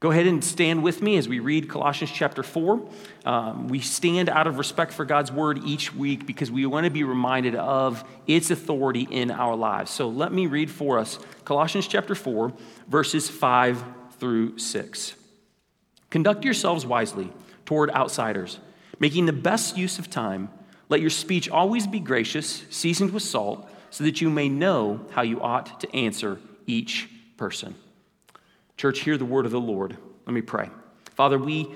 Go ahead and stand with me as we read Colossians chapter 4. Um, we stand out of respect for God's word each week because we want to be reminded of its authority in our lives. So let me read for us Colossians chapter 4, verses 5 through 6. Conduct yourselves wisely toward outsiders, making the best use of time. Let your speech always be gracious, seasoned with salt, so that you may know how you ought to answer each person. Church, hear the word of the Lord. Let me pray. Father, we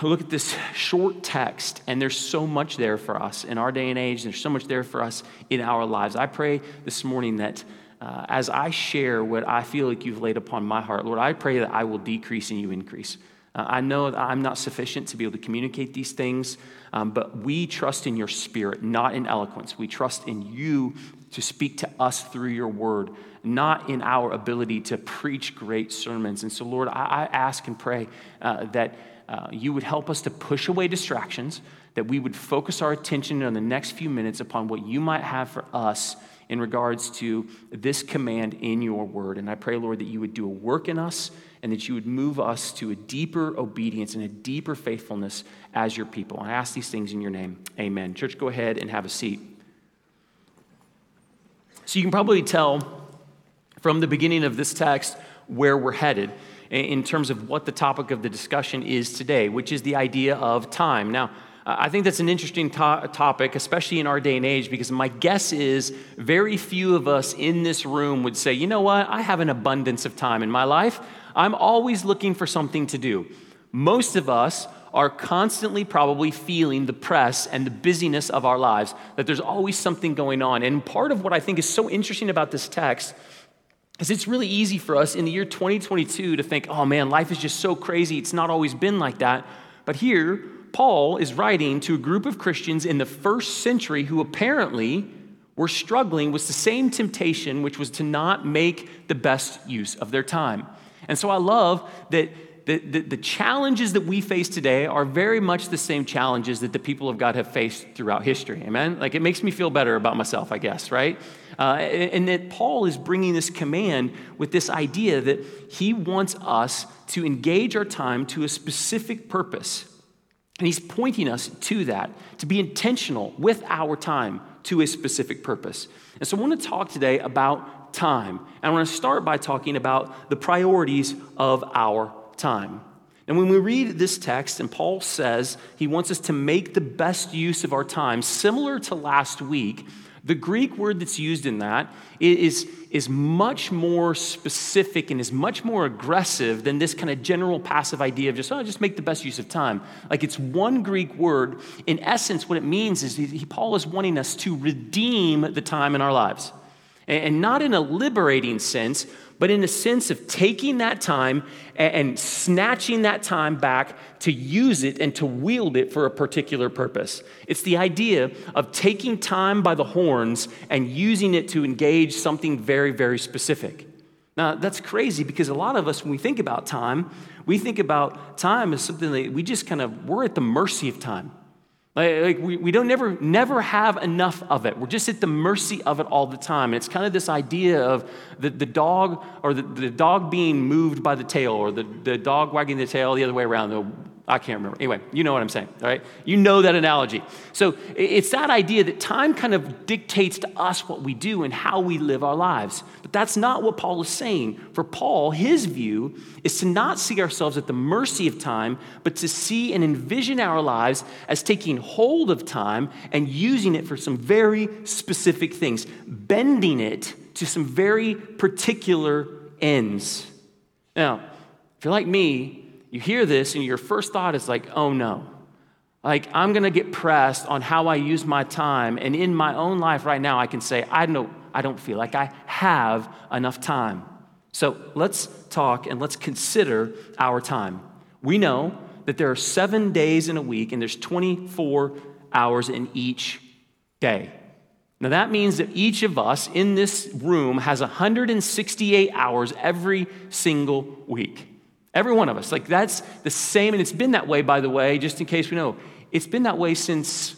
look at this short text, and there's so much there for us in our day and age. There's so much there for us in our lives. I pray this morning that uh, as I share what I feel like you've laid upon my heart, Lord, I pray that I will decrease and you increase. Uh, I know that I'm not sufficient to be able to communicate these things, um, but we trust in your spirit, not in eloquence. We trust in you to speak to us through your word not in our ability to preach great sermons. And so, Lord, I, I ask and pray uh, that uh, you would help us to push away distractions, that we would focus our attention on the next few minutes upon what you might have for us in regards to this command in your word. And I pray, Lord, that you would do a work in us and that you would move us to a deeper obedience and a deeper faithfulness as your people. I ask these things in your name. Amen. Church, go ahead and have a seat. So you can probably tell from the beginning of this text where we're headed in terms of what the topic of the discussion is today, which is the idea of time. Now, I think that's an interesting to- topic, especially in our day and age, because my guess is very few of us in this room would say, you know what, I have an abundance of time in my life. I'm always looking for something to do. Most of us are constantly probably feeling the press and the busyness of our lives, that there's always something going on. And part of what I think is so interesting about this text is it's really easy for us in the year 2022 to think, oh man, life is just so crazy. It's not always been like that. But here, Paul is writing to a group of Christians in the first century who apparently were struggling with the same temptation, which was to not make the best use of their time. And so I love that the, the, challenges that we face today are very much the same challenges that the people of God have faced throughout history. Amen? Like it makes me feel better about myself, I guess, right? Uh, and, and that Paul is bringing this command with this idea that he wants us to engage our time to a specific purpose. And he's pointing us to that, to be intentional with our time to a specific purpose. And so I want to talk today about time. And I want to start by talking about the priorities of our time. And when we read this text, and Paul says he wants us to make the best use of our time, similar to last week, the Greek word that's used in that is, is much more specific and is much more aggressive than this kind of general passive idea of just, oh, just make the best use of time. Like it's one Greek word. In essence, what it means is he, Paul is wanting us to redeem the time in our lives. And, and not in a liberating sense, but in the sense of taking that time and, snatching that time back to use it and to wield it for a particular purpose. It's the idea of taking time by the horns and using it to engage something very, very specific. Now, that's crazy because a lot of us, when we think about time, we think about time as something that we just kind of, we're at the mercy of time. Like, we, we don't never, never have enough of it. We're just at the mercy of it all the time. And it's kind of this idea of the, the dog or the, the dog being moved by the tail or the, the dog wagging the tail the other way around. I can't remember. Anyway, you know what I'm saying, right? You know that analogy. So it's that idea that time kind of dictates to us what we do and how we live our lives. But that's not what Paul is saying. For Paul, his view is to not see ourselves at the mercy of time, but to see and envision our lives as taking hold of time and using it for some very specific things, bending it to some very particular ends. Now, if you're like me, you hear this and your first thought is like, oh no. Like, I'm gonna get pressed on how I use my time. And in my own life right now, I can say, I don't, I don't feel like I have enough time. So let's talk and let's consider our time. We know that there are seven days in a week and there's 24 hours in each day. Now, that means that each of us in this room has 168 hours every single week. Every one of us. Like that's the same, and it's been that way, by the way, just in case we know. It's been that way since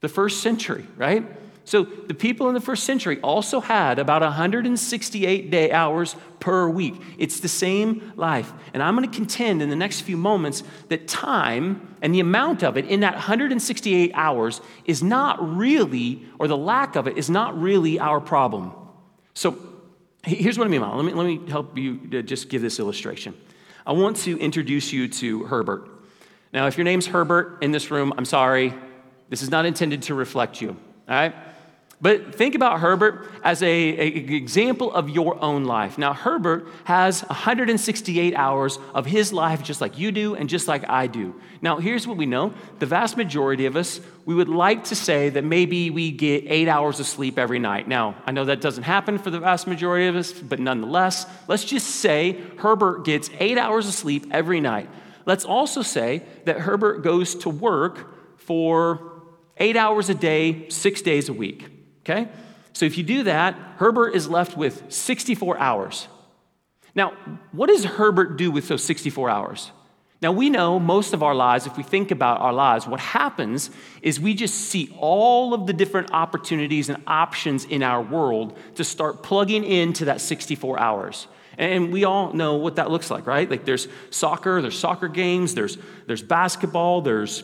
the first century, right? So the people in the first century also had about 168 day hours per week. It's the same life. And I'm going to contend in the next few moments that time and the amount of it in that 168 hours is not really, or the lack of it is not really our problem. So here's what I mean Let me, let me help you just give this illustration. I want to introduce you to Herbert. Now, if your name's Herbert in this room, I'm sorry. This is not intended to reflect you, all right? But think about Herbert as an example of your own life. Now, Herbert has 168 hours of his life just like you do and just like I do. Now, here's what we know the vast majority of us, we would like to say that maybe we get eight hours of sleep every night. Now, I know that doesn't happen for the vast majority of us, but nonetheless, let's just say Herbert gets eight hours of sleep every night. Let's also say that Herbert goes to work for eight hours a day, six days a week. Okay? So if you do that, Herbert is left with 64 hours. Now, what does Herbert do with those 64 hours? Now, we know most of our lives, if we think about our lives, what happens is we just see all of the different opportunities and options in our world to start plugging into that 64 hours. And we all know what that looks like, right? Like there's soccer, there's soccer games, there's, there's basketball, there's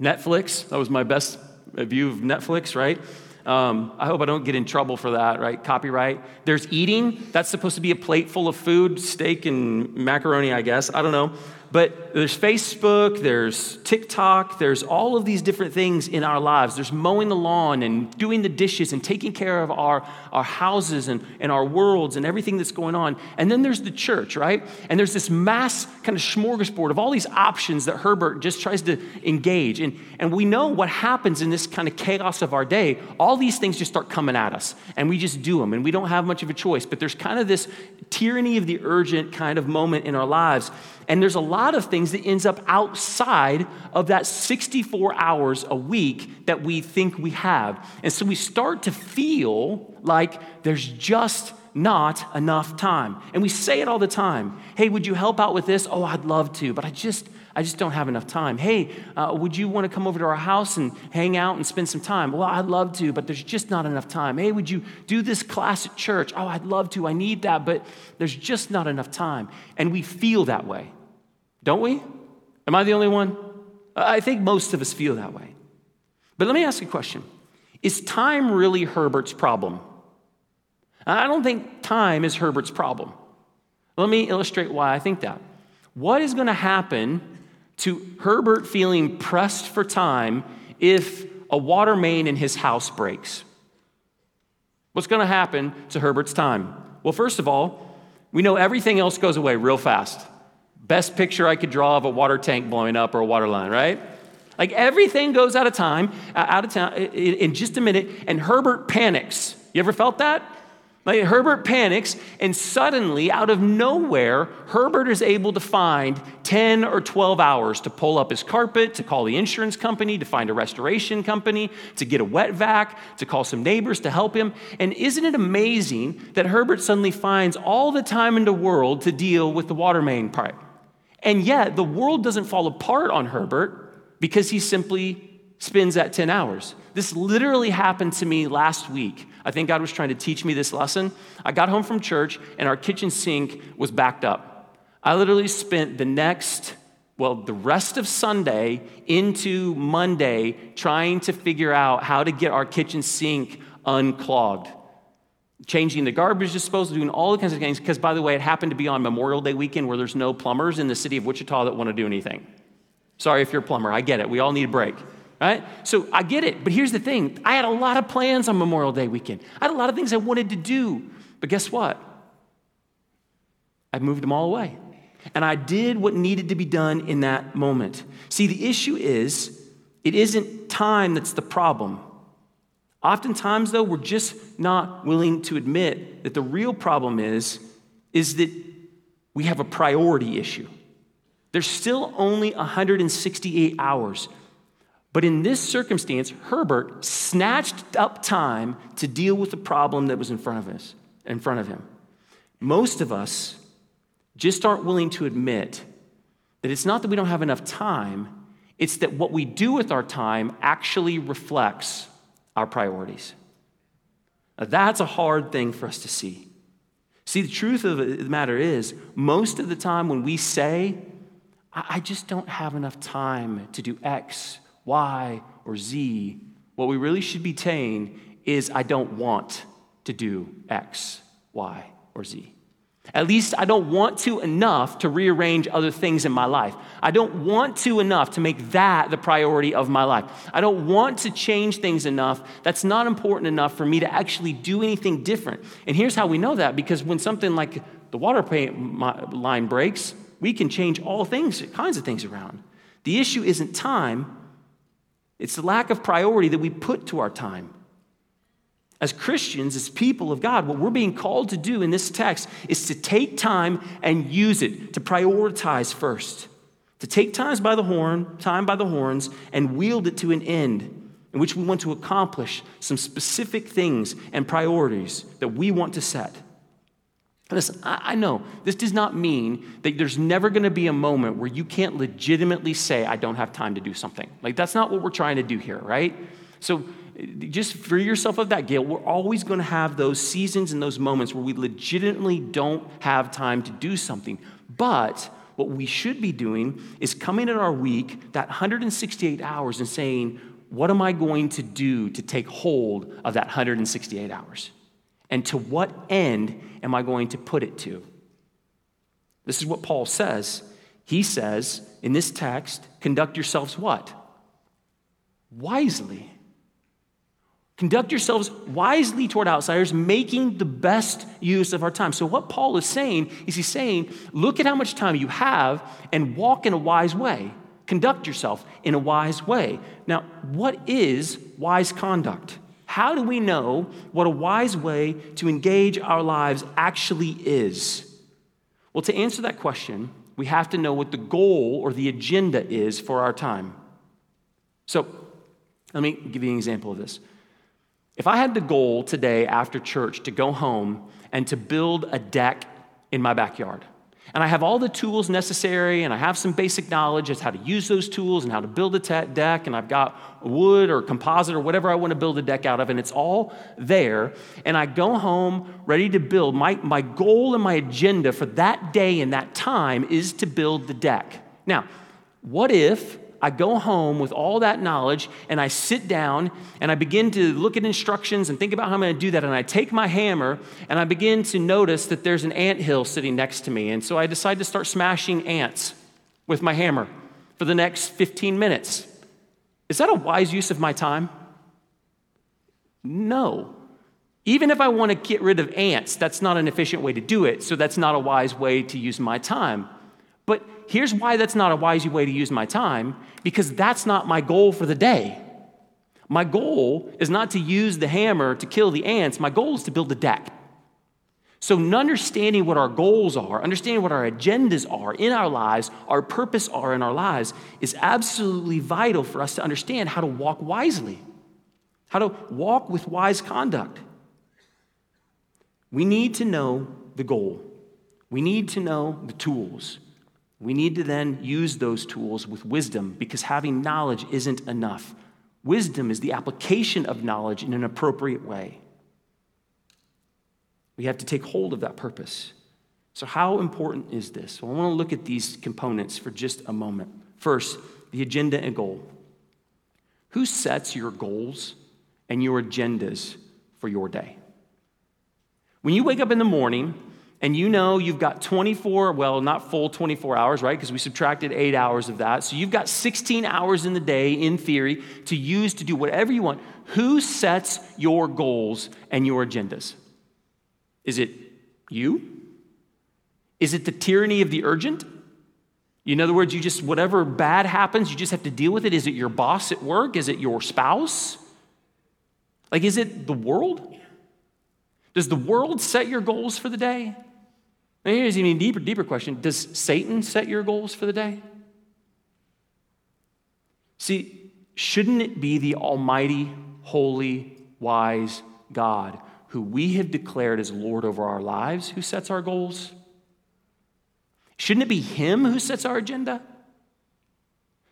Netflix. That was my best view of Netflix, right? Um, I hope I don't get in trouble for that, right? Copyright. There's eating. That's supposed to be a plate full of food, steak and macaroni, I guess. I don't know. But there's Facebook, there's TikTok, there's all of these different things in our lives. There's mowing the lawn and doing the dishes and taking care of our, our houses and, and our worlds and everything that's going on. And then there's the church, right? And there's this mass kind of smorgasbord of all these options that Herbert just tries to engage. And, and we know what happens in this kind of chaos of our day. All these things just start coming at us, and we just do them, and we don't have much of a choice. But there's kind of this tyranny of the urgent kind of moment in our lives. And there's a lot of things that ends up outside of that 64 hours a week that we think we have. And so we start to feel like there's just not enough time. And we say it all the time. Hey, would you help out with this? Oh, I'd love to, but I just I just don't have enough time. Hey, uh, would you want to come over to our house and hang out and spend some time? Well, I'd love to, but there's just not enough time. Hey, would you do this class at church? Oh, I'd love to. I need that, but there's just not enough time. And we feel that way, don't we? Am I the only one? I think most of us feel that way. But let me ask you a question Is time really Herbert's problem? I don't think time is Herbert's problem. Let me illustrate why I think that. What is going to happen to Herbert feeling pressed for time if a water main in his house breaks? What's going to happen to Herbert's time? Well, first of all, we know everything else goes away real fast. Best picture I could draw of a water tank blowing up or a water line, right? Like everything goes out of time, out of town in just a minute, and Herbert panics. You ever felt that? Like Herbert panics, and suddenly, out of nowhere, Herbert is able to find 10 or 12 hours to pull up his carpet, to call the insurance company, to find a restoration company, to get a wet vac, to call some neighbors to help him. And isn't it amazing that Herbert suddenly finds all the time in the world to deal with the water main pipe? And yet, the world doesn't fall apart on Herbert because he simply spends that 10 hours. This literally happened to me last week. I think God was trying to teach me this lesson. I got home from church and our kitchen sink was backed up. I literally spent the next, well, the rest of Sunday into Monday trying to figure out how to get our kitchen sink unclogged. Changing the garbage disposal, doing all the kinds of things, because by the way, it happened to be on Memorial Day weekend where there's no plumbers in the city of Wichita that want to do anything. Sorry if you're a plumber, I get it. We all need a break right? So I get it. But here's the thing I had a lot of plans on Memorial Day weekend, I had a lot of things I wanted to do. But guess what? I moved them all away. And I did what needed to be done in that moment. See, the issue is, it isn't time that's the problem. Oftentimes, though, we're just not willing to admit that the real problem is, is that we have a priority issue. There's still only 168 hours but in this circumstance, Herbert snatched up time to deal with the problem that was in front of us, in front of him. Most of us just aren't willing to admit that it's not that we don't have enough time, it's that what we do with our time actually reflects our priorities. Now, that's a hard thing for us to see. See, the truth of the matter is, most of the time when we say, I just don't have enough time to do X, Y, or Z, what we really should be saying is, I don't want to do X, Y, or Z. At least I don't want to enough to rearrange other things in my life. I don't want to enough to make that the priority of my life. I don't want to change things enough. That's not important enough for me to actually do anything different. And here's how we know that because when something like the water line breaks, we can change all things, kinds of things around. The issue isn't time, it's the lack of priority that we put to our time as Christians, as people of God, what we're being called to do in this text is to take time and use it, to prioritize first, to take times by the horn, time by the horns, and wield it to an end in which we want to accomplish some specific things and priorities that we want to set. Listen, I know this does not mean that there's never going to be a moment where you can't legitimately say, I don't have time to do something. Like, that's not what we're trying to do here, right? So, just free yourself of that guilt. We're always going to have those seasons and those moments where we legitimately don't have time to do something. But what we should be doing is coming in our week, that 168 hours, and saying, What am I going to do to take hold of that 168 hours? And to what end am I going to put it to? This is what Paul says. He says in this text, conduct yourselves what? Wisely. Conduct yourselves wisely toward outsiders, making the best use of our time. So, what Paul is saying is he's saying, look at how much time you have and walk in a wise way. Conduct yourself in a wise way. Now, what is wise conduct? How do we know what a wise way to engage our lives actually is? Well, to answer that question, we have to know what the goal or the agenda is for our time. So, let me give you an example of this. If I had the goal today after church to go home and to build a deck in my backyard, and I have all the tools necessary, and I have some basic knowledge as how to use those tools and how to build a te- deck, and I've got wood or composite or whatever I want to build a deck out of, and it's all there. And I go home ready to build. My, my goal and my agenda for that day and that time is to build the deck. Now, what if I go home with all that knowledge and I sit down and I begin to look at instructions and think about how I'm going to do that. And I take my hammer and I begin to notice that there's an ant hill sitting next to me. And so I decide to start smashing ants with my hammer for the next 15 minutes. Is that a wise use of my time? No. Even if I want to get rid of ants, that's not an efficient way to do it. So that's not a wise way to use my time. But here's why that's not a wise way to use my time because that's not my goal for the day. My goal is not to use the hammer to kill the ants, my goal is to build a deck. So, understanding what our goals are, understanding what our agendas are in our lives, our purpose are in our lives, is absolutely vital for us to understand how to walk wisely, how to walk with wise conduct. We need to know the goal, we need to know the tools, we need to then use those tools with wisdom because having knowledge isn't enough. Wisdom is the application of knowledge in an appropriate way. We have to take hold of that purpose. So, how important is this? Well, I want to look at these components for just a moment. First, the agenda and goal. Who sets your goals and your agendas for your day? When you wake up in the morning, and you know you've got 24, well, not full 24 hours, right? Because we subtracted eight hours of that. So you've got 16 hours in the day, in theory, to use to do whatever you want. Who sets your goals and your agendas? Is it you? Is it the tyranny of the urgent? In other words, you just, whatever bad happens, you just have to deal with it. Is it your boss at work? Is it your spouse? Like, is it the world? Does the world set your goals for the day? And here's even deeper, deeper question Does Satan set your goals for the day? See, shouldn't it be the almighty, holy, wise God who we have declared as Lord over our lives who sets our goals? Shouldn't it be Him who sets our agenda?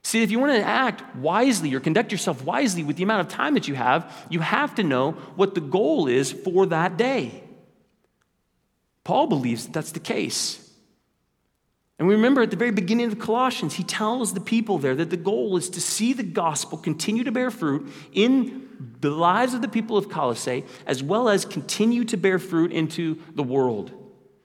See, if you want to act wisely or conduct yourself wisely with the amount of time that you have, you have to know what the goal is for that day. Paul believes that that's the case. And we remember at the very beginning of Colossians, he tells the people there that the goal is to see the gospel continue to bear fruit in the lives of the people of Colossae, as well as continue to bear fruit into the world,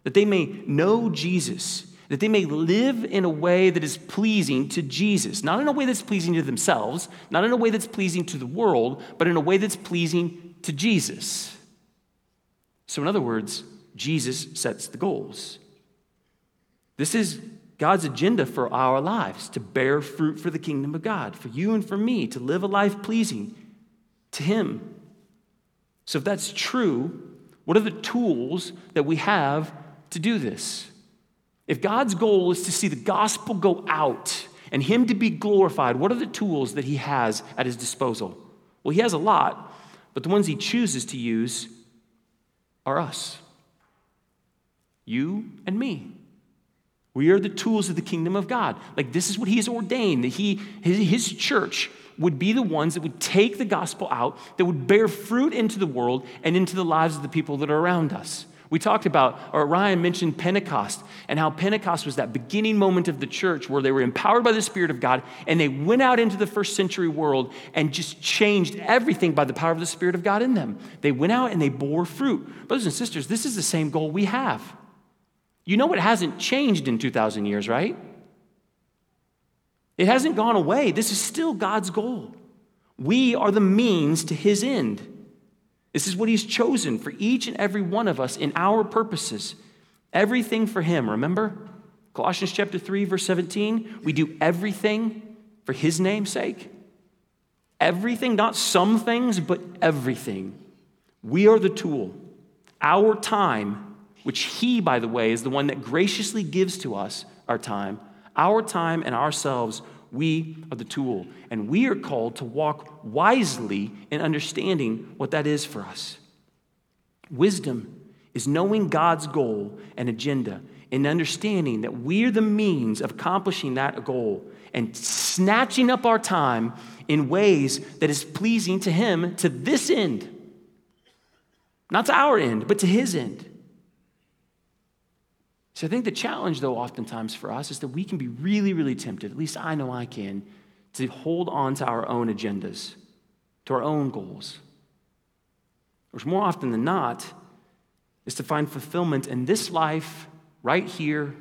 that they may know Jesus, that they may live in a way that is pleasing to Jesus, not in a way that's pleasing to themselves, not in a way that's pleasing to the world, but in a way that's pleasing to Jesus. So, in other words, Jesus sets the goals. This is God's agenda for our lives to bear fruit for the kingdom of God, for you and for me to live a life pleasing to Him. So, if that's true, what are the tools that we have to do this? If God's goal is to see the gospel go out and Him to be glorified, what are the tools that He has at His disposal? Well, He has a lot, but the ones He chooses to use are us you and me. We are the tools of the kingdom of God. Like, this is what He has ordained that He, His, his church, would be the ones that would take the gospel out, that would bear fruit into the world and into the lives of the people that are around us. We talked about, or Ryan mentioned Pentecost, and how Pentecost was that beginning moment of the church where they were empowered by the Spirit of God and they went out into the first century world and just changed everything by the power of the Spirit of God in them. They went out and they bore fruit. Brothers and sisters, this is the same goal we have. You know it hasn't changed in 2,000 years, right? It hasn't gone away. This is still God's goal. We are the means to his end. This is what he's chosen for each and every one of us in our purposes. Everything for him, remember? Colossians chapter 3 verse 17, we do everything for his name's sake. Everything, not some things, but everything. We are the tool. Our time which He, by the way, is the one that graciously gives to us our time, our time and ourselves, we are the tool. And we are called to walk wisely in understanding what that is for us. Wisdom is knowing God's goal and agenda and understanding that we're the means of accomplishing that goal and snatching up our time in ways that is pleasing to Him to this end. Not to our end, but to His end. So I think the challenge, though, oftentimes for us is that we can be really, really tempted, at least I know I can, to hold on to our own agendas, to our own goals. Which more often than not is to find fulfillment in this life, right here,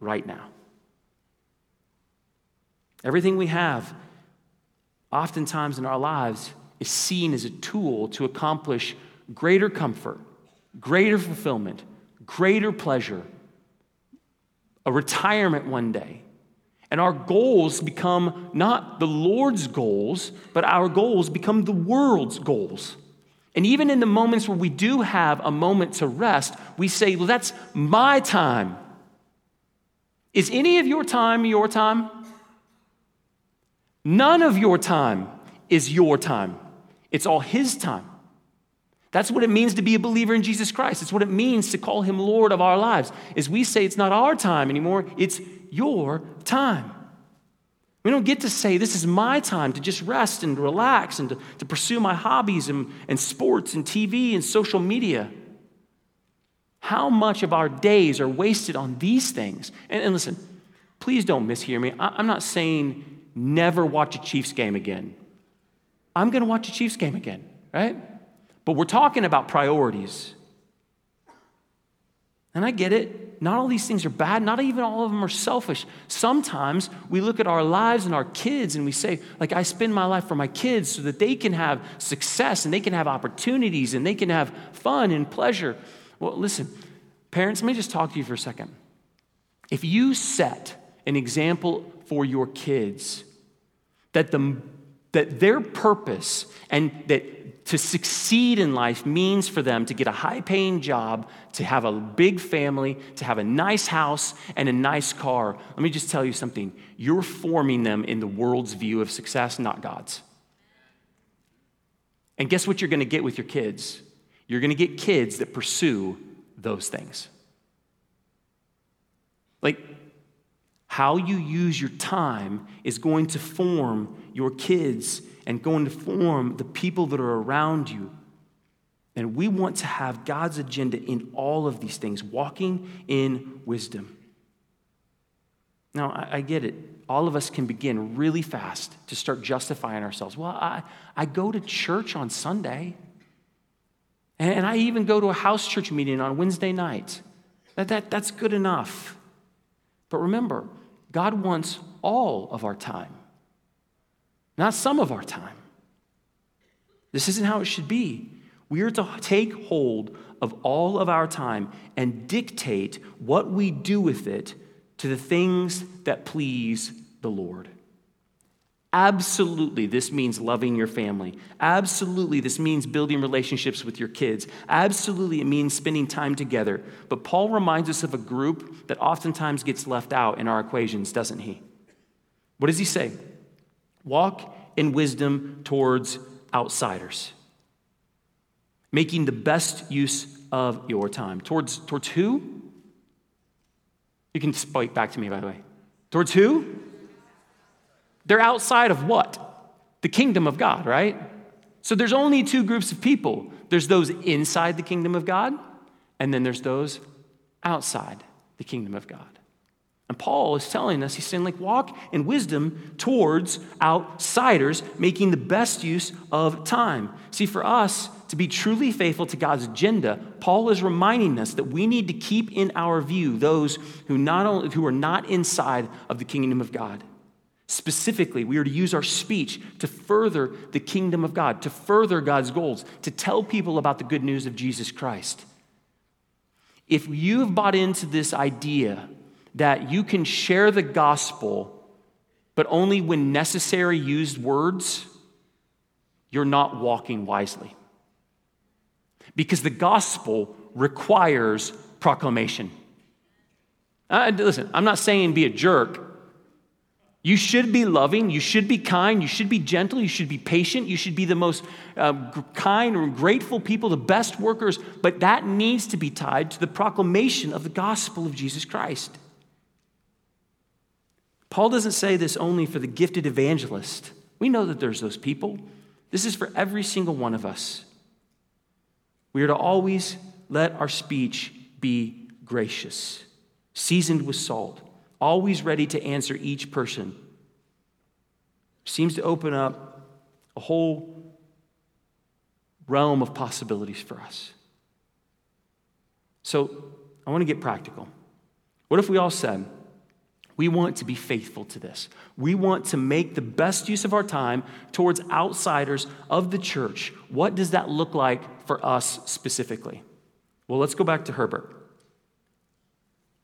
right now. Everything we have, oftentimes in our lives, is seen as a tool to accomplish greater comfort, greater fulfillment, greater pleasure a retirement one day. And our goals become not the Lord's goals, but our goals become the world's goals. And even in the moments where we do have a moment to rest, we say, well, that's my time. Is any of your time your time? None of your time is your time. It's all His time. That's what it means to be a believer in Jesus Christ. It's what it means to call him Lord of our lives. Is we say it's not our time anymore, it's your time. We don't get to say, This is my time to just rest and relax and to, to pursue my hobbies and, and sports and TV and social media. How much of our days are wasted on these things? And, and listen, please don't mishear me. I, I'm not saying never watch a Chiefs game again. I'm going to watch a Chiefs game again, right? But we're talking about priorities. And I get it. Not all these things are bad. Not even all of them are selfish. Sometimes we look at our lives and our kids and we say, like, I spend my life for my kids so that they can have success and they can have opportunities and they can have fun and pleasure. Well, listen, parents, let me just talk to you for a second. If you set an example for your kids that, the, that their purpose and that to succeed in life means for them to get a high paying job, to have a big family, to have a nice house and a nice car. Let me just tell you something. You're forming them in the world's view of success, not God's. And guess what you're going to get with your kids? You're going to get kids that pursue those things. Like, how you use your time is going to form your kids and going to form the people that are around you. And we want to have God's agenda in all of these things, walking in wisdom. Now, I, I get it. All of us can begin really fast to start justifying ourselves. Well, I, I go to church on Sunday, and I even go to a house church meeting on Wednesday night. That, that, that's good enough. But remember, God wants all of our time, not some of our time. This isn't how it should be. We are to take hold of all of our time and dictate what we do with it to the things that please the Lord. Absolutely, this means loving your family. Absolutely, this means building relationships with your kids. Absolutely, it means spending time together. But Paul reminds us of a group that oftentimes gets left out in our equations, doesn't he? What does he say? Walk in wisdom towards outsiders, making the best use of your time. Towards, towards who? You can spike back to me, by the way. Towards who? They're outside of what? The kingdom of God, right? So there's only two groups of people there's those inside the kingdom of God, and then there's those outside the kingdom of God. And Paul is telling us, he's saying, like, walk in wisdom towards outsiders, making the best use of time. See, for us to be truly faithful to God's agenda, Paul is reminding us that we need to keep in our view those who, not only, who are not inside of the kingdom of God. Specifically, we are to use our speech to further the kingdom of God, to further God's goals, to tell people about the good news of Jesus Christ. If you have bought into this idea that you can share the gospel, but only when necessary used words, you're not walking wisely. Because the gospel requires proclamation. Uh, listen, I'm not saying be a jerk. You should be loving, you should be kind, you should be gentle, you should be patient, you should be the most uh, kind and grateful people, the best workers, but that needs to be tied to the proclamation of the gospel of Jesus Christ. Paul doesn't say this only for the gifted evangelist. We know that there's those people. This is for every single one of us. We are to always let our speech be gracious, seasoned with salt always ready to answer each person, seems to open up a whole realm of possibilities for us. So I want to get practical. What if we all said, we want to be faithful to this. We want to make the best use of our time towards outsiders of the church. What does that look like for us specifically? Well, let's go back to Herbert.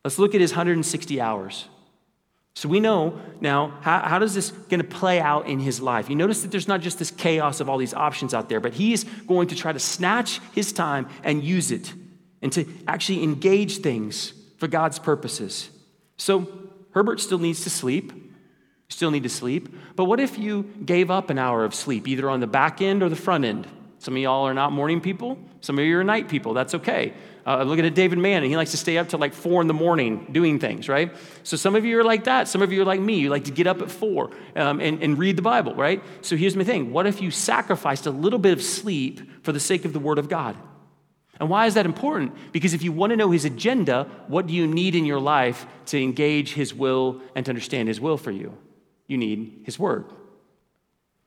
Let's look at his 160 hours. So we know now how, how does this going to play out in his life? You notice that there's not just this chaos of all these options out there, but he's going to try to snatch his time and use it and to actually engage things for God's purposes. So Herbert still needs to sleep. You Still need to sleep. But what if you gave up an hour of sleep, either on the back end or the front end? Some of y'all are not morning people. Some of you are night people. That's okay. Uh, looking at David Mann, and he likes to stay up till like four in the morning doing things, right? So some of you are like that. Some of you are like me. You like to get up at four um, and, and read the Bible, right? So here's my thing what if you sacrificed a little bit of sleep for the sake of the Word of God? And why is that important? Because if you want to know His agenda, what do you need in your life to engage His will and to understand His will for you? You need His Word.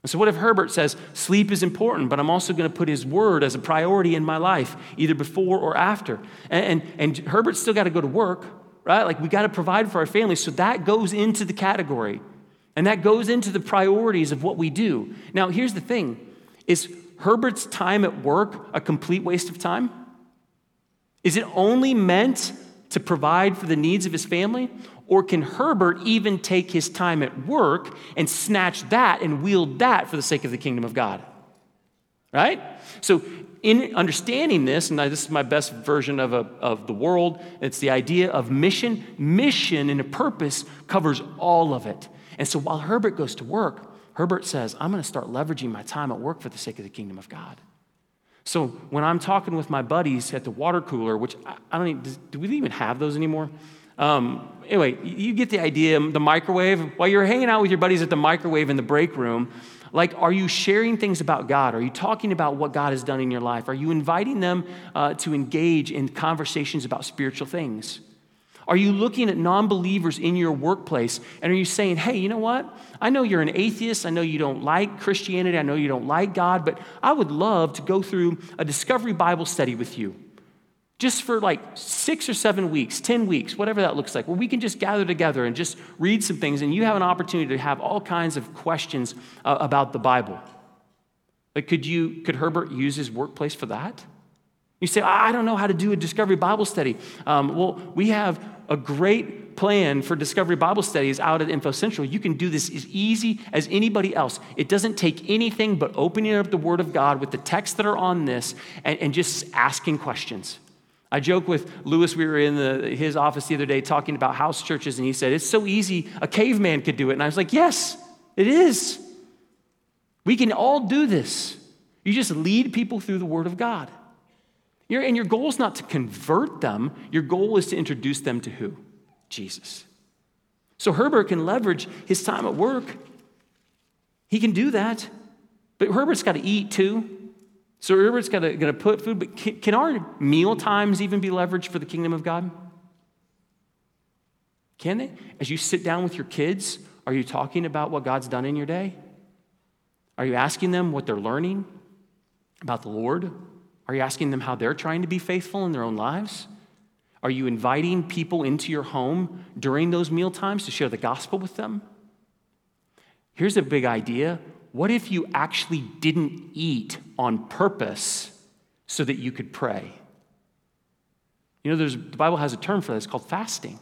And so, what if Herbert says, sleep is important, but I'm also going to put his word as a priority in my life, either before or after? And, and, and Herbert's still got to go to work, right? Like, we got to provide for our family. So, that goes into the category. And that goes into the priorities of what we do. Now, here's the thing is Herbert's time at work a complete waste of time? Is it only meant to provide for the needs of his family? Or can Herbert even take his time at work and snatch that and wield that for the sake of the kingdom of God? Right? So, in understanding this, and this is my best version of, a, of the world, it's the idea of mission. Mission and a purpose covers all of it. And so while Herbert goes to work, Herbert says, I'm going to start leveraging my time at work for the sake of the kingdom of God. So when I'm talking with my buddies at the water cooler, which I, I don't even, do we even have those anymore? Um, anyway, you get the idea. The microwave, while you're hanging out with your buddies at the microwave in the break room, like, are you sharing things about God? Are you talking about what God has done in your life? Are you inviting them uh, to engage in conversations about spiritual things? Are you looking at non believers in your workplace and are you saying, hey, you know what? I know you're an atheist. I know you don't like Christianity. I know you don't like God, but I would love to go through a discovery Bible study with you just for like six or seven weeks, 10 weeks, whatever that looks like, where we can just gather together and just read some things, and you have an opportunity to have all kinds of questions uh, about the Bible. But could you, could Herbert use his workplace for that? You say, I don't know how to do a Discovery Bible study. Um, well, we have a great plan for Discovery Bible studies out at Info Central. You can do this as easy as anybody else. It doesn't take anything but opening up the Word of God with the texts that are on this and, and just asking questions. I joke with Lewis, we were in the, his office the other day talking about house churches, and he said, It's so easy, a caveman could do it. And I was like, Yes, it is. We can all do this. You just lead people through the Word of God. Your, and your goal is not to convert them, your goal is to introduce them to who? Jesus. So Herbert can leverage his time at work. He can do that. But Herbert's got to eat too. So Herbert's got to, put food. But can, can our meal times even be leveraged for the kingdom of God? Can they? As you sit down with your kids, are you talking about what God's done in your day? Are you asking them what they're learning about the Lord? Are you asking them how they're trying to be faithful in their own lives? Are you inviting people into your home during those meal times to share the gospel with them? Here's a big idea. What if you actually didn't eat on purpose so that you could pray? You know, the Bible has a term for that. It's called fasting.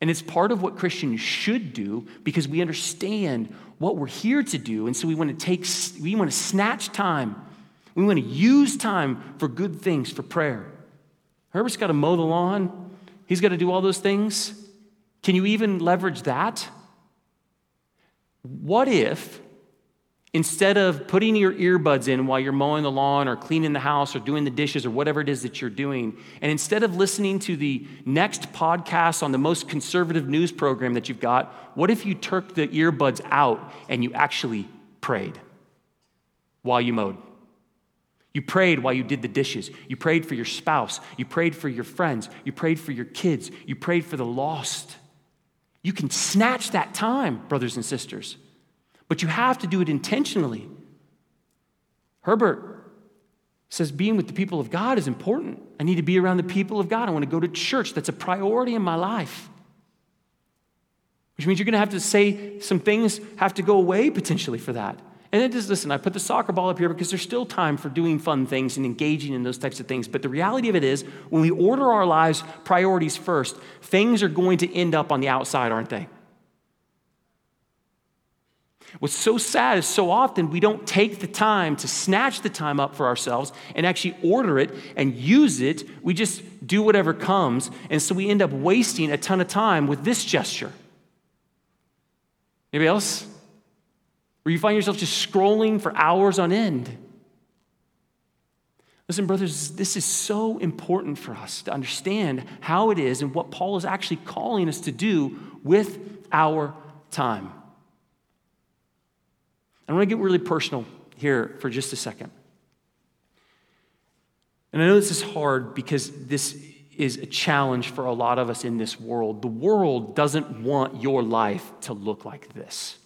And it's part of what Christians should do because we understand what we're here to do. And so we want to take, we want to snatch time we want to use time for good things, for prayer. Herbert's got to mow the lawn, he's got to do all those things. Can you even leverage that? What if, instead of putting your earbuds in while you're mowing the lawn or cleaning the house or doing the dishes or whatever it is that you're doing, and instead of listening to the next podcast on the most conservative news program that you've got, what if you took the earbuds out and you actually prayed while you mowed? You prayed while you did the dishes. You prayed for your spouse. You prayed for your friends. You prayed for your kids. You prayed for the lost. You can snatch that time, brothers and sisters, but you have to do it intentionally. Herbert says being with the people of God is important. I need to be around the people of God. I want to go to church. That's a priority in my life. Which means you're going to have to say some things have to go away potentially for that. And then just listen, I put the soccer ball up here because there's still time for doing fun things and engaging in those types of things. But the reality of it is, when we order our lives priorities first, things are going to end up on the outside, aren't they? What's so sad is so often we don't take the time to snatch the time up for ourselves and actually order it and use it. We just do whatever comes. And so we end up wasting a ton of time with this gesture. Anybody else? Where you find yourself just scrolling for hours on end. Listen, brothers, this is so important for us to understand how it is and what Paul is actually calling us to do with our time. I want to get really personal here for just a second. And I know this is hard because this is a challenge for a lot of us in this world. The world doesn't want your life to look like this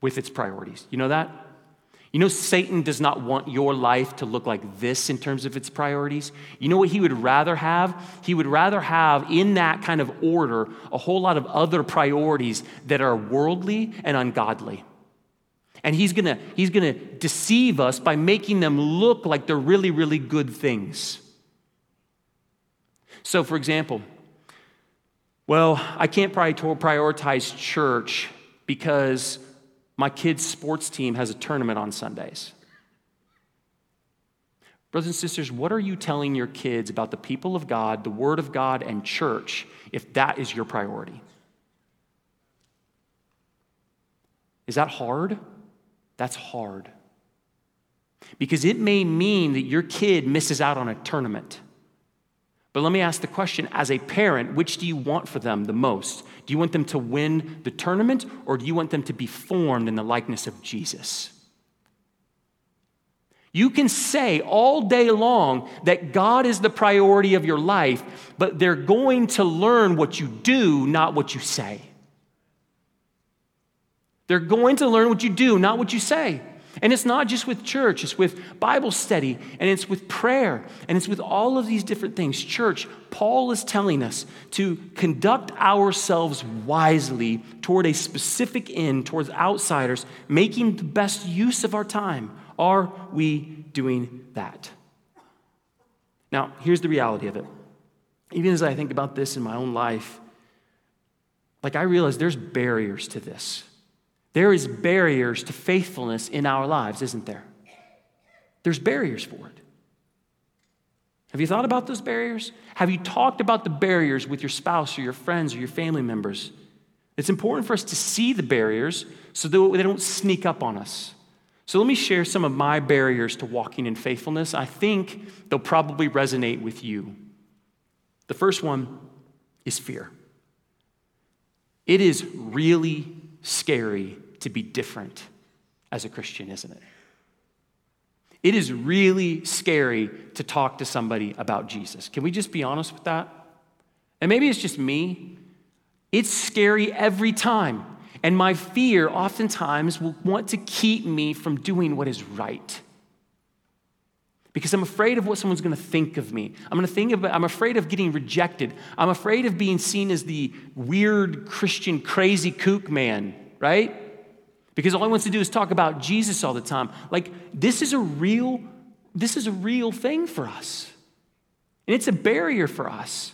with its priorities. You know that? You know, Satan does not want your life to look like this in terms of its priorities. You know what he would rather have? He would rather have, in that kind of order, a whole lot of other priorities that are worldly and ungodly. And he's gonna, he's gonna deceive us by making them look like they're really, really good things. So, for example, well, I can't prioritize church because my kid's sports team has a tournament on Sundays. Brothers and sisters, what are you telling your kids about the people of God, the Word of God, and church if that is your priority? Is that hard? That's hard. Because it may mean that your kid misses out on a tournament. But let me ask the question as a parent, which do you want for them the most? Do you want them to win the tournament or do you want them to be formed in the likeness of Jesus? You can say all day long that God is the priority of your life, but they're going to learn what you do, not what you say. They're going to learn what you do, not what you say. And it's not just with church, it's with Bible study, and it's with prayer, and it's with all of these different things. Church, Paul is telling us to conduct ourselves wisely toward a specific end, towards outsiders, making the best use of our time. Are we doing that? Now, here's the reality of it. Even as I think about this in my own life, like I realize there's barriers to this. There is barriers to faithfulness in our lives, isn't there? There's barriers for it. Have you thought about those barriers? Have you talked about the barriers with your spouse or your friends or your family members? It's important for us to see the barriers so that they don't sneak up on us. So let me share some of my barriers to walking in faithfulness. I think they'll probably resonate with you. The first one is fear. It is really scary to be different as a Christian, isn't it? It is really scary to talk to somebody about Jesus. Can we just be honest with that? And maybe it's just me. It's scary every time. And my fear oftentimes will want to keep me from doing what is right. Because I'm afraid of what someone's going to think of me. I'm going to think of I'm afraid of getting rejected. I'm afraid of being seen as the weird Christian crazy kook man, right? Because all he wants to do is talk about Jesus all the time. Like this is a real this is a real thing for us. And it's a barrier for us.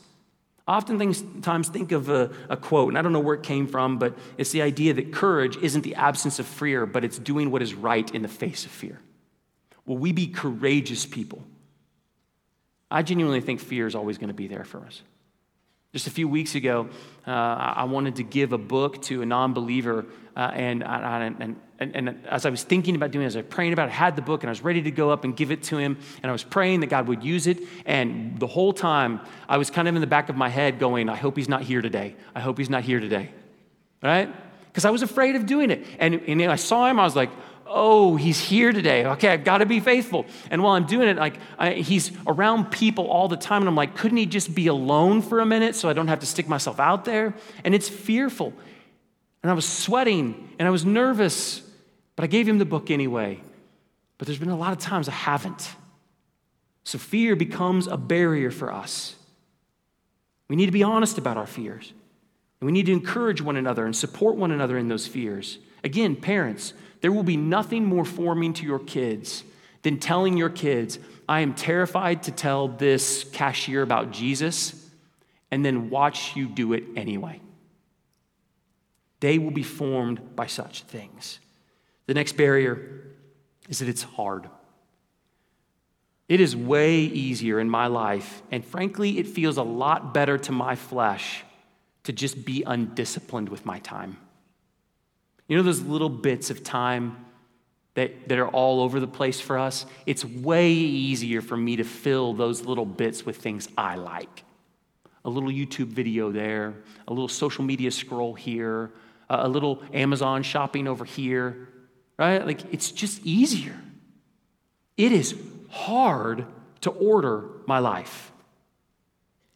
Oftentimes think of a, a, quote, and I don't know where it came from, but it's the idea that courage isn't the absence of fear, but it's doing what is right in the face of fear. Will we be courageous people? I genuinely think fear is always going to be there for us. Just a few weeks ago, uh, I wanted to give a book to a non believer, uh, and, and, and, and, as I was thinking about doing it, as I was praying about it, I had the book and I was ready to go up and give it to him, and I was praying that God would use it. And the whole time, I was kind of in the back of my head going, I hope he's not here today. I hope he's not here today. Right? Because I was afraid of doing it. And, and I saw him, I was like, oh, he's here today. Okay, I've got to be faithful. And while I'm doing it, like I, he's around people all the time, and I'm like, couldn't he just be alone for a minute so I don't have to stick myself out there? And it's fearful. And I was sweating and I was nervous, but I gave him the book anyway. But there's been a lot of times I haven't. So fear becomes a barrier for us. We need to be honest about our fears. And we need to encourage one another and support one another in those fears. Again, parents, there will be nothing more forming to your kids than telling your kids, I am terrified to tell this cashier about Jesus, and then watch you do it anyway. They will be formed by such things. The next barrier is that it's hard. It is way easier in my life, and frankly, it feels a lot better to my flesh to just be undisciplined with my time. You know those little bits of time that, that are all over the place for us? It's way easier for me to fill those little bits with things I like. A little YouTube video there, a little social media scroll here, a little Amazon shopping over here, right? Like it's just easier. It is hard to order my life.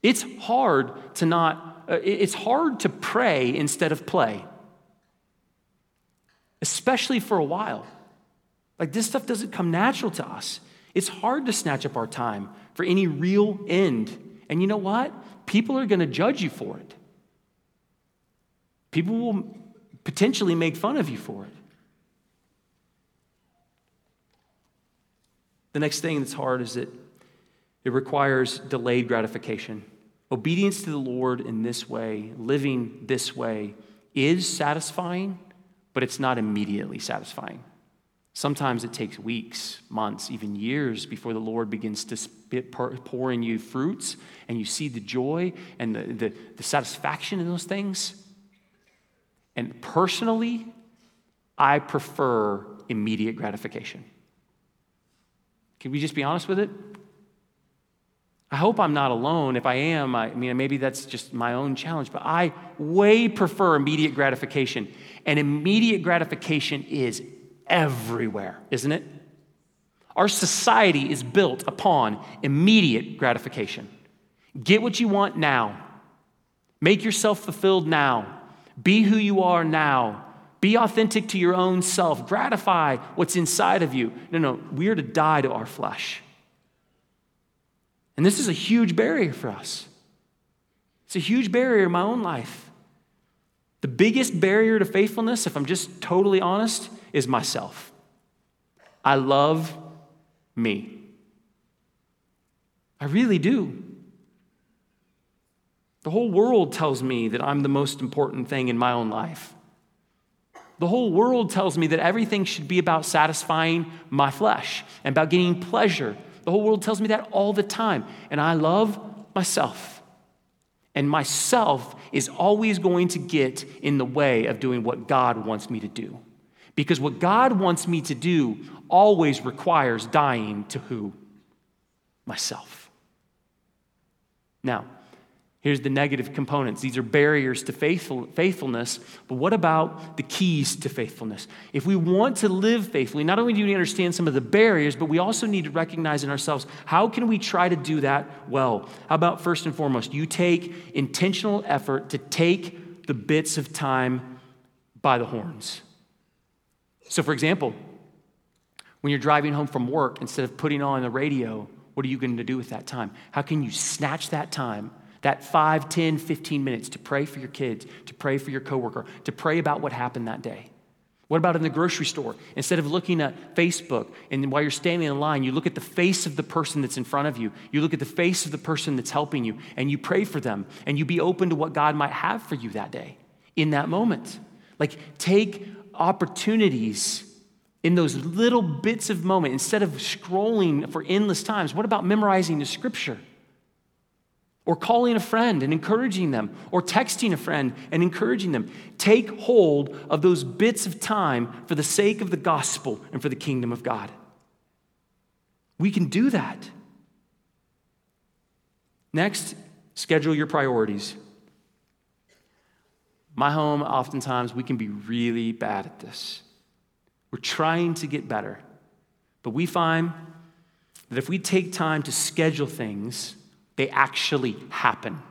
It's hard to not, uh, it's hard to pray instead of play especially for a while. Like this stuff doesn't come natural to us. It's hard to snatch up our time for any real end. And you know what? People are going to judge you for it. People will potentially make fun of you for it. The next thing that's hard is that it requires delayed gratification. Obedience to the Lord in this way, living this way, is satisfying but it's not immediately satisfying. Sometimes it takes weeks, months, even years before the Lord begins to spit, pour in you fruits and you see the joy and the, the, the satisfaction in those things. And personally, I prefer immediate gratification. Can we just be honest with it? I hope I'm not alone. If I am, I mean, maybe that's just my own challenge, but I way prefer immediate gratification. And immediate gratification is everywhere, isn't it? Our society is built upon immediate gratification. Get what you want now. Make yourself fulfilled now. Be who you are now. Be authentic to your own self. Gratify what's inside of you. No, no, we are to die to our flesh. And this is a huge barrier for us. It's a huge barrier in my own life. The biggest barrier to faithfulness, if I'm just totally honest, is myself. I love me. I really do. The whole world tells me that I'm the most important thing in my own life. The whole world tells me that everything should be about satisfying my flesh and about getting pleasure. The whole world tells me that all the time. And I love myself. And myself is always going to get in the way of doing what God wants me to do. Because what God wants me to do always requires dying to who? Myself. Now, Here's the negative components. These are barriers to faithful, faithfulness. But what about the keys to faithfulness? If we want to live faithfully, not only do we understand some of the barriers, but we also need to recognize in ourselves how can we try to do that well? How about first and foremost, you take intentional effort to take the bits of time by the horns. So, for example, when you're driving home from work, instead of putting on the radio, what are you going to do with that time? How can you snatch that time? That 5, 10, 15 minutes to pray for your kids, to pray for your coworker, to pray about what happened that day. What about in the grocery store? Instead of looking at Facebook and while you're standing in line, you look at the face of the person that's in front of you. You look at the face of the person that's helping you and you pray for them and you be open to what God might have for you that day in that moment. Like take opportunities in those little bits of moment instead of scrolling for endless times. What about memorizing the scripture? Or calling a friend and encouraging them, or texting a friend and encouraging them. Take hold of those bits of time for the sake of the gospel and for the kingdom of God. We can do that. Next, schedule your priorities. My home, oftentimes, we can be really bad at this. We're trying to get better, but we find that if we take time to schedule things, they actually happen.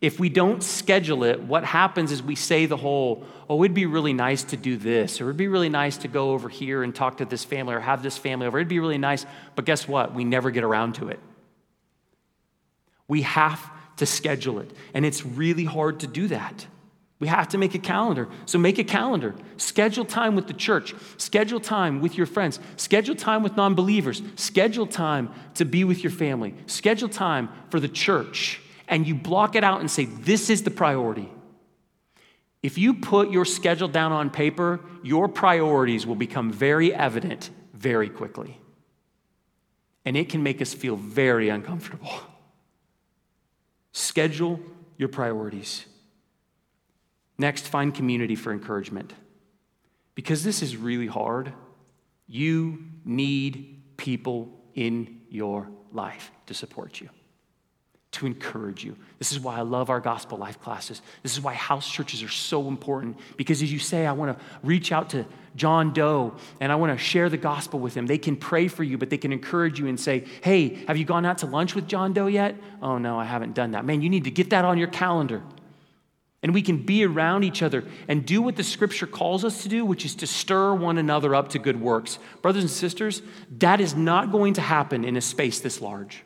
If we don't schedule it, what happens is we say the whole, oh, it'd be really nice to do this, or it'd be really nice to go over here and talk to this family or have this family over. It'd be really nice. But guess what? We never get around to it. We have to schedule it. And it's really hard to do that. We have to make a calendar. So make a calendar. Schedule time with the church. Schedule time with your friends. Schedule time with non believers. Schedule time to be with your family. Schedule time for the church. And you block it out and say, This is the priority. If you put your schedule down on paper, your priorities will become very evident very quickly. And it can make us feel very uncomfortable. Schedule your priorities. Next, find community for encouragement. Because this is really hard, you need people in your life to support you, to encourage you. This is why I love our gospel life classes. This is why house churches are so important. Because as you say, I want to reach out to John Doe and I want to share the gospel with him. They can pray for you, but they can encourage you and say, Hey, have you gone out to lunch with John Doe yet? Oh, no, I haven't done that. Man, you need to get that on your calendar. And we can be around each other and do what the scripture calls us to do, which is to stir one another up to good works. Brothers and sisters, that is not going to happen in a space this large.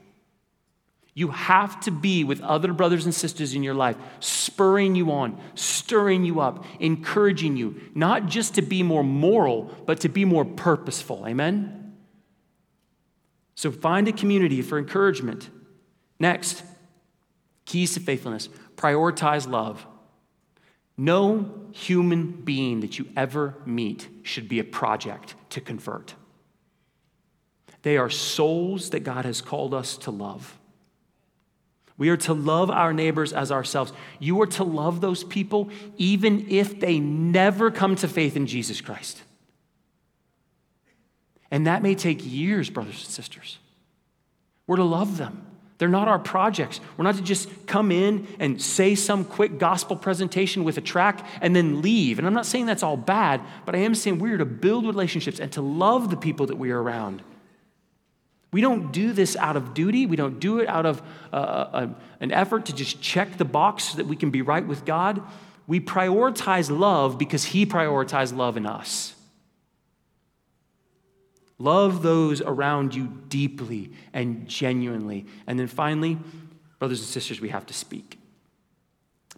You have to be with other brothers and sisters in your life, spurring you on, stirring you up, encouraging you, not just to be more moral, but to be more purposeful. Amen? So find a community for encouragement. Next, keys to faithfulness prioritize love. No human being that you ever meet should be a project to convert. They are souls that God has called us to love. We are to love our neighbors as ourselves. You are to love those people even if they never come to faith in Jesus Christ. And that may take years, brothers and sisters. We're to love them. They're not our projects. We're not to just come in and say some quick gospel presentation with a track and then leave. And I'm not saying that's all bad, but I am saying we're to build relationships and to love the people that we are around. We don't do this out of duty. We don't do it out of uh, uh, an effort to just check the box so that we can be right with God. We prioritize love because He prioritized love in us. Love those around you deeply and genuinely. And then finally, brothers and sisters, we have to speak.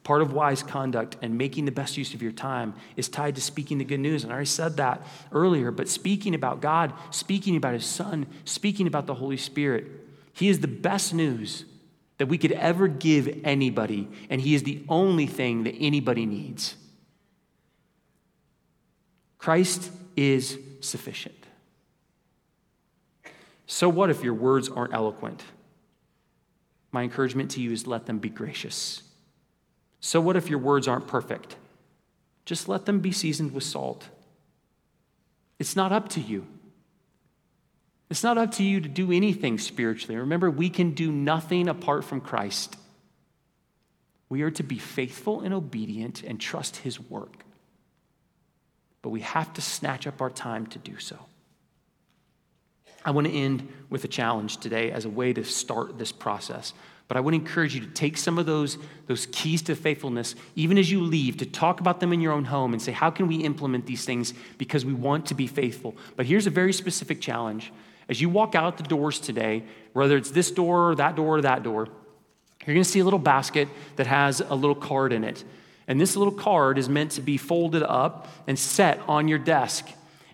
Part of wise conduct and making the best use of your time is tied to speaking the good news. And I already said that earlier, but speaking about God, speaking about His Son, speaking about the Holy Spirit, He is the best news that we could ever give anybody, and He is the only thing that anybody needs. Christ is sufficient. So, what if your words aren't eloquent? My encouragement to you is let them be gracious. So, what if your words aren't perfect? Just let them be seasoned with salt. It's not up to you. It's not up to you to do anything spiritually. Remember, we can do nothing apart from Christ. We are to be faithful and obedient and trust His work. But we have to snatch up our time to do so. I want to end with a challenge today as a way to start this process. But I would encourage you to take some of those, those keys to faithfulness, even as you leave, to talk about them in your own home and say, how can we implement these things because we want to be faithful? But here's a very specific challenge. As you walk out the doors today, whether it's this door or that door or that door, you're going to see a little basket that has a little card in it. And this little card is meant to be folded up and set on your desk.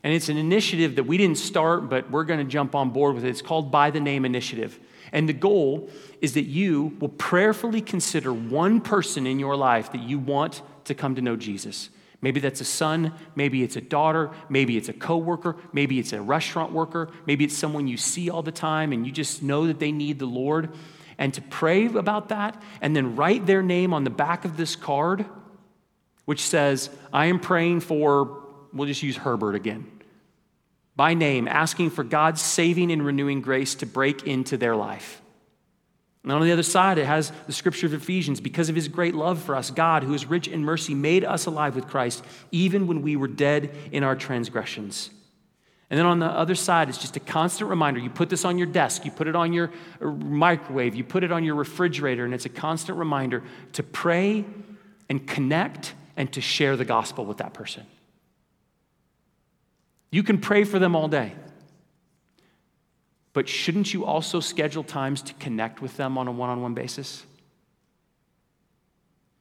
And it's an initiative that we didn't start, but we're going to jump on board with it. It's called By the Name Initiative. And the goal is that you will prayerfully consider one person in your life that you want to come to know Jesus. Maybe that's a son, maybe it's a daughter, maybe it's a coworker, maybe it's a restaurant worker, maybe it's someone you see all the time and you just know that they need the Lord. And to pray about that and then write their name on the back of this card, which says, I am praying for, we'll just use Herbert again by name, asking for God's saving and renewing grace to break into their life. And on the other side, it has the scripture of Ephesians because of his great love for us, God, who is rich in mercy, made us alive with Christ, even when we were dead in our transgressions. And then on the other side, it's just a constant reminder. You put this on your desk, you put it on your uh, microwave, you put it on your refrigerator, and it's a constant reminder to pray and connect and to share the gospel with that person. You can pray for them all day. But shouldn't you also schedule times to connect with them on a one on one basis?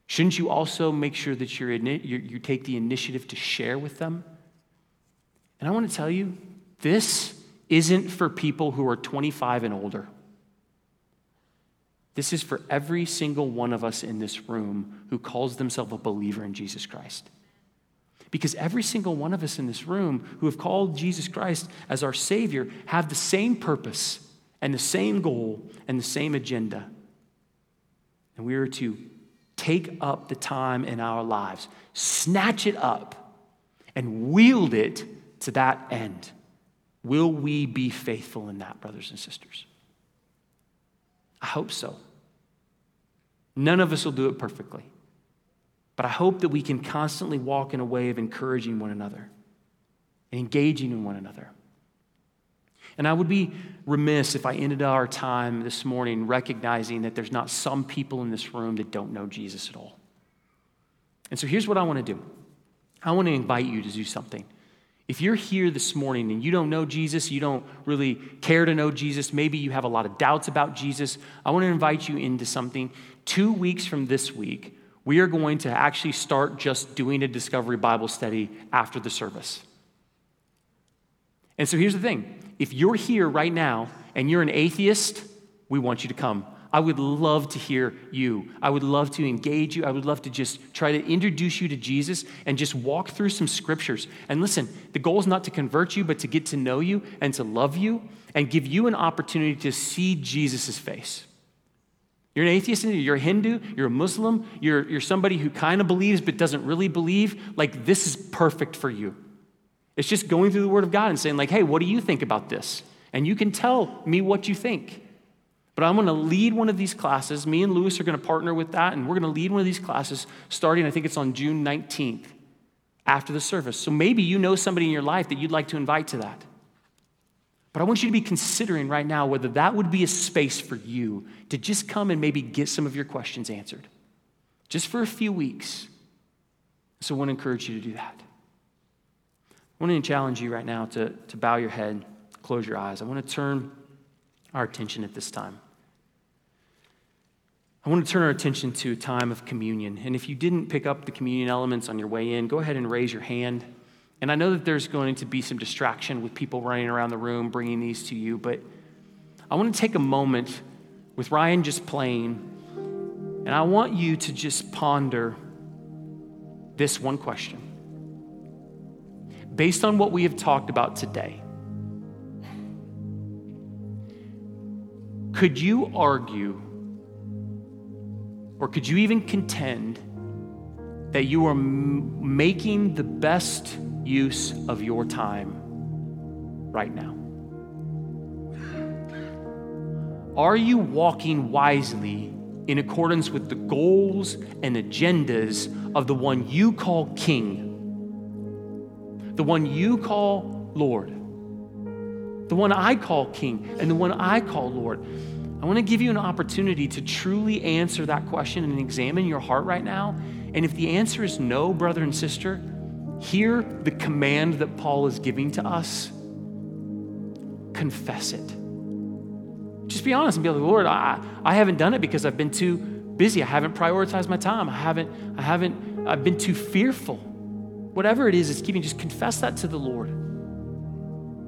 Shouldn't you also make sure that you you take the initiative to share with them? And I want to tell you, this isn't for people who are 25 and older. This is for every single one of us in this room who calls themselves a believer in Jesus Christ. Because every single one of us in this room who have called Jesus Christ as our Savior have the same purpose and the same goal and the same agenda. And we are to take up the time in our lives, snatch it up, and wield it to that end. Will we be faithful in that, brothers and sisters? I hope so. None of us will do it perfectly. But I hope that we can constantly walk in a way of encouraging one another and engaging in one another. And I would be remiss if I ended our time this morning recognizing that there's not some people in this room that don't know Jesus at all. And so here's what I want to do I want to invite you to do something. If you're here this morning and you don't know Jesus, you don't really care to know Jesus, maybe you have a lot of doubts about Jesus, I want to invite you into something. Two weeks from this week, we are going to actually start just doing a discovery Bible study after the service. And so here's the thing if you're here right now and you're an atheist, we want you to come. I would love to hear you. I would love to engage you. I would love to just try to introduce you to Jesus and just walk through some scriptures. And listen, the goal is not to convert you, but to get to know you and to love you and give you an opportunity to see Jesus' face. You're an atheist, you're a Hindu, you're a Muslim, you're, you're somebody who kind of believes but doesn't really believe. Like, this is perfect for you. It's just going through the Word of God and saying, like, hey, what do you think about this? And you can tell me what you think. But I'm going to lead one of these classes. Me and Lewis are going to partner with that, and we're going to lead one of these classes starting, I think it's on June 19th after the service. So maybe you know somebody in your life that you'd like to invite to that. But I want you to be considering right now whether that would be a space for you to just come and maybe get some of your questions answered, just for a few weeks. So I want to encourage you to do that. I want to challenge you right now to, to bow your head, close your eyes. I want to turn our attention at this time. I want to turn our attention to a time of communion. And if you didn't pick up the communion elements on your way in, go ahead and raise your hand. And I know that there's going to be some distraction with people running around the room bringing these to you, but I want to take a moment with Ryan just playing, and I want you to just ponder this one question. Based on what we have talked about today, could you argue or could you even contend that you are m- making the best use of your time right now? Are you walking wisely in accordance with the goals and agendas of the one you call King, the one you call Lord, the one I call King, and the one I call Lord? I want to give you an opportunity to truly answer that question and examine your heart right now. And if the answer is no, brother and sister, hear the command that Paul is giving to us confess it. Just be honest and be like, Lord, I, I haven't done it because I've been too busy. I haven't prioritized my time. I haven't, I haven't, I've been too fearful. Whatever it is, it's keeping, just confess that to the Lord.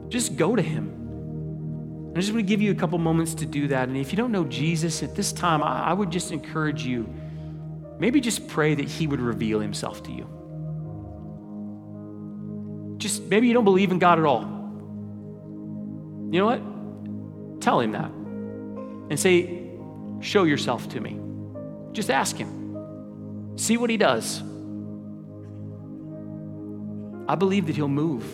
Just go to Him. I just want to give you a couple moments to do that. And if you don't know Jesus at this time, I, I would just encourage you maybe just pray that He would reveal Himself to you. Just maybe you don't believe in God at all. You know what? Tell Him that and say, Show yourself to me. Just ask Him. See what He does. I believe that He'll move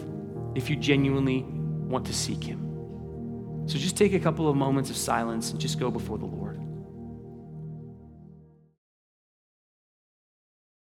if you genuinely want to seek Him. So just take a couple of moments of silence and just go before the Lord.